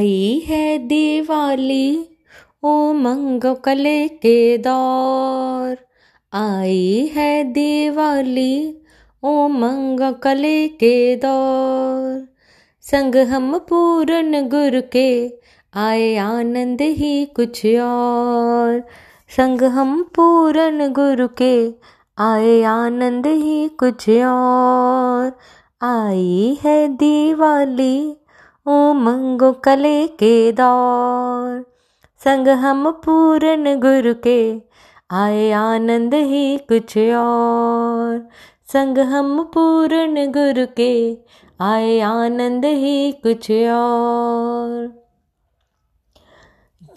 आई है दिवाली उमंग कले के दौर। आई है दिवाली उमंग कले के दौर। संग हम पूरन गुरु के आए आनंद ही कुछ और। संग हम पूरन गुरु के आए आनंद ही कुछ और। आई है दिवाली उमंगो कले के दौर संग हम पूरन गुरु के आए आनंद ही कुछ और। संग हम पूरन गुरु के आए आनंद ही कुछ और।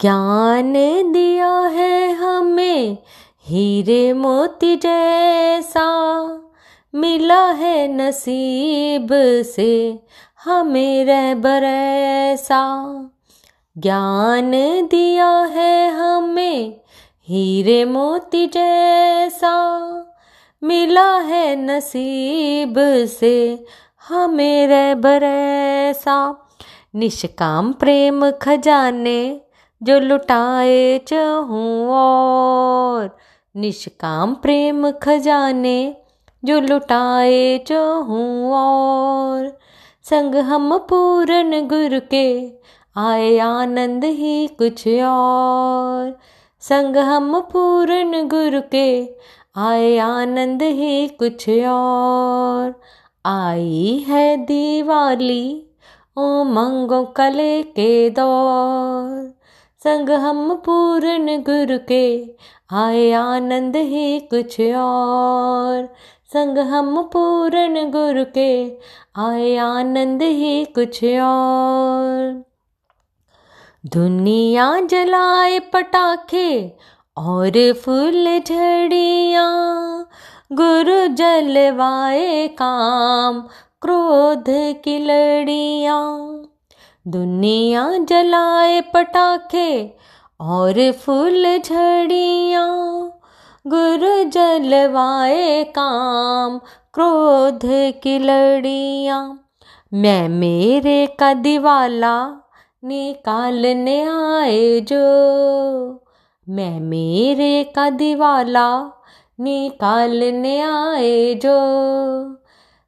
ज्ञान दिया है हमें हीरे मोती जैसा, मिला है नसीब से। हमें रहबर ऐसा ज्ञान दिया है हमें हीरे मोती जैसा। मिला है नसीब से हमें रहबर ऐसा निष्काम प्रेम खजाने जो लुटाए चाहूँ और निष्काम प्रेम खजाने जो लुटाए चाहूँ और संग हम पूरन गुरु के आए आनंद ही कुछ और। संग हम पूरन गुरु के आए आनंद ही कुछ और। आई है दिवाली उमंगों कले के दौर। संग हम पूर्ण गुरु के आए आनंद ही कुछ और। संग हम पूर्ण गुरु के आए आनंद ही कुछ और। दुनिया जलाए पटाखे और फूल झड़िया, गुरु जलवाए काम, क्रोध की लड़िया। दुनिया जलाए पटाखे और फूल झड़िया। गुरु जलवाए काम, क्रोध की लड़िया। मैं मेरे का दिवाला निकालने आए जो। मैं मेरे का दिवाला निकालने आए जो।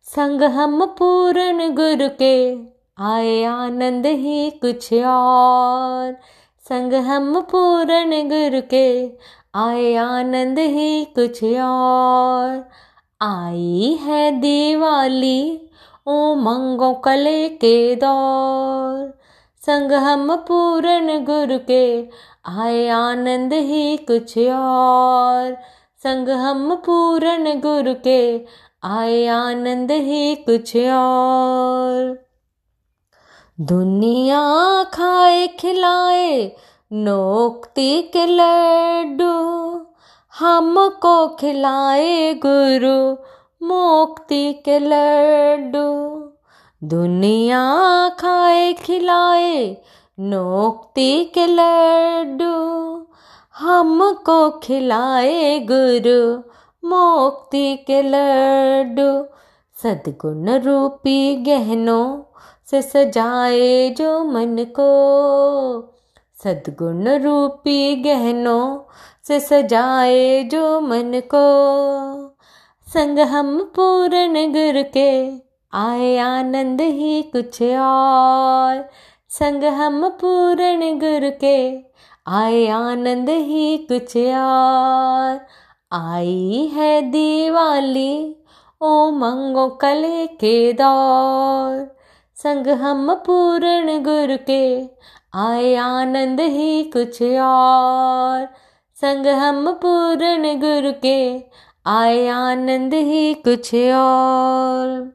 संग हम पूर्ण गुरु के आए आनंद ही कुछ और। संग हम पूर्ण गुरु के, आए आनंद ही कुछ और। आई है दिवाली, उमंगों कले के दौर। संग हम पूर्ण गुरु के, आए आनंद ही कुछ और। संग हम पूर्ण गुरु के, आए आनंद ही कुछ और। दुनिया खाए, खिलाए, नोकती के लड्डू। हमको खिलाए गुरु, मोक्ति के लड्डू। दुनिया खाए, खिलाए, नोकती के लड्डू। हमको खिलाए गुरु, मोक्ति के लड्डू। सदगुण रूपी गहनों से सजाए जो मन को। सदगुण रूपी गहनों से सजाए जो मन को। संग हम पूर्ण गुरु के आए आनंद ही कुछ और। संग हम पूर्ण गुर के आए आनंद ही कुछ और। आई है दिवाली, ओ मंगो कले के दौर। संग हम पूर्ण गुरु के आए आनंद ही कुछ और। संग हम पूर्ण गुरु के आए आनंद ही कुछ और।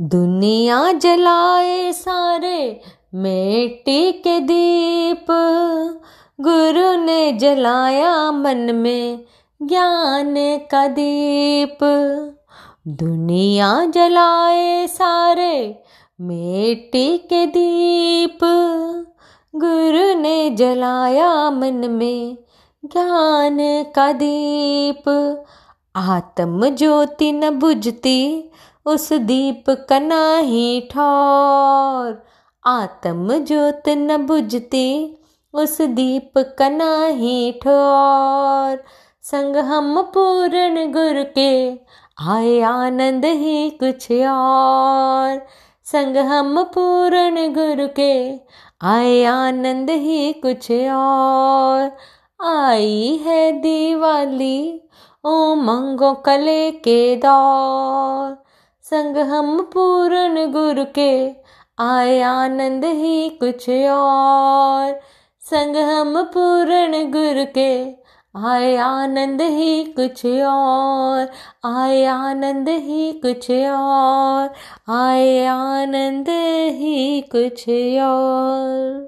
दुनिया जलाए सारे मिट्टी के दीप, गुरु ने जलाया मन में ज्ञान का दीप। दुनिया जलाए सारे मिट्टी के दीप। गुरु ने जलाया मन में ज्ञान का दीप। आत्म ज्योति न बुझती, उस दीप का नहीं ठौर। आत्म ज्योत न बुझती, उस दीप का नहीं ठोर। संग हम पूर्ण गुरु के आए आनंद ही कुछ और। संग हम पूर्ण गुरु के आए आनंद ही कुछ और। आई है दिवाली उमंगों कले के दौर। संग हम पूर्ण गुरु के आए आनंद ही कुछ और। संग हम पूर्ण गुरु के आए आनंद ही कुछ और, आए आनंद ही कुछ और, आए आनंद ही कुछ और।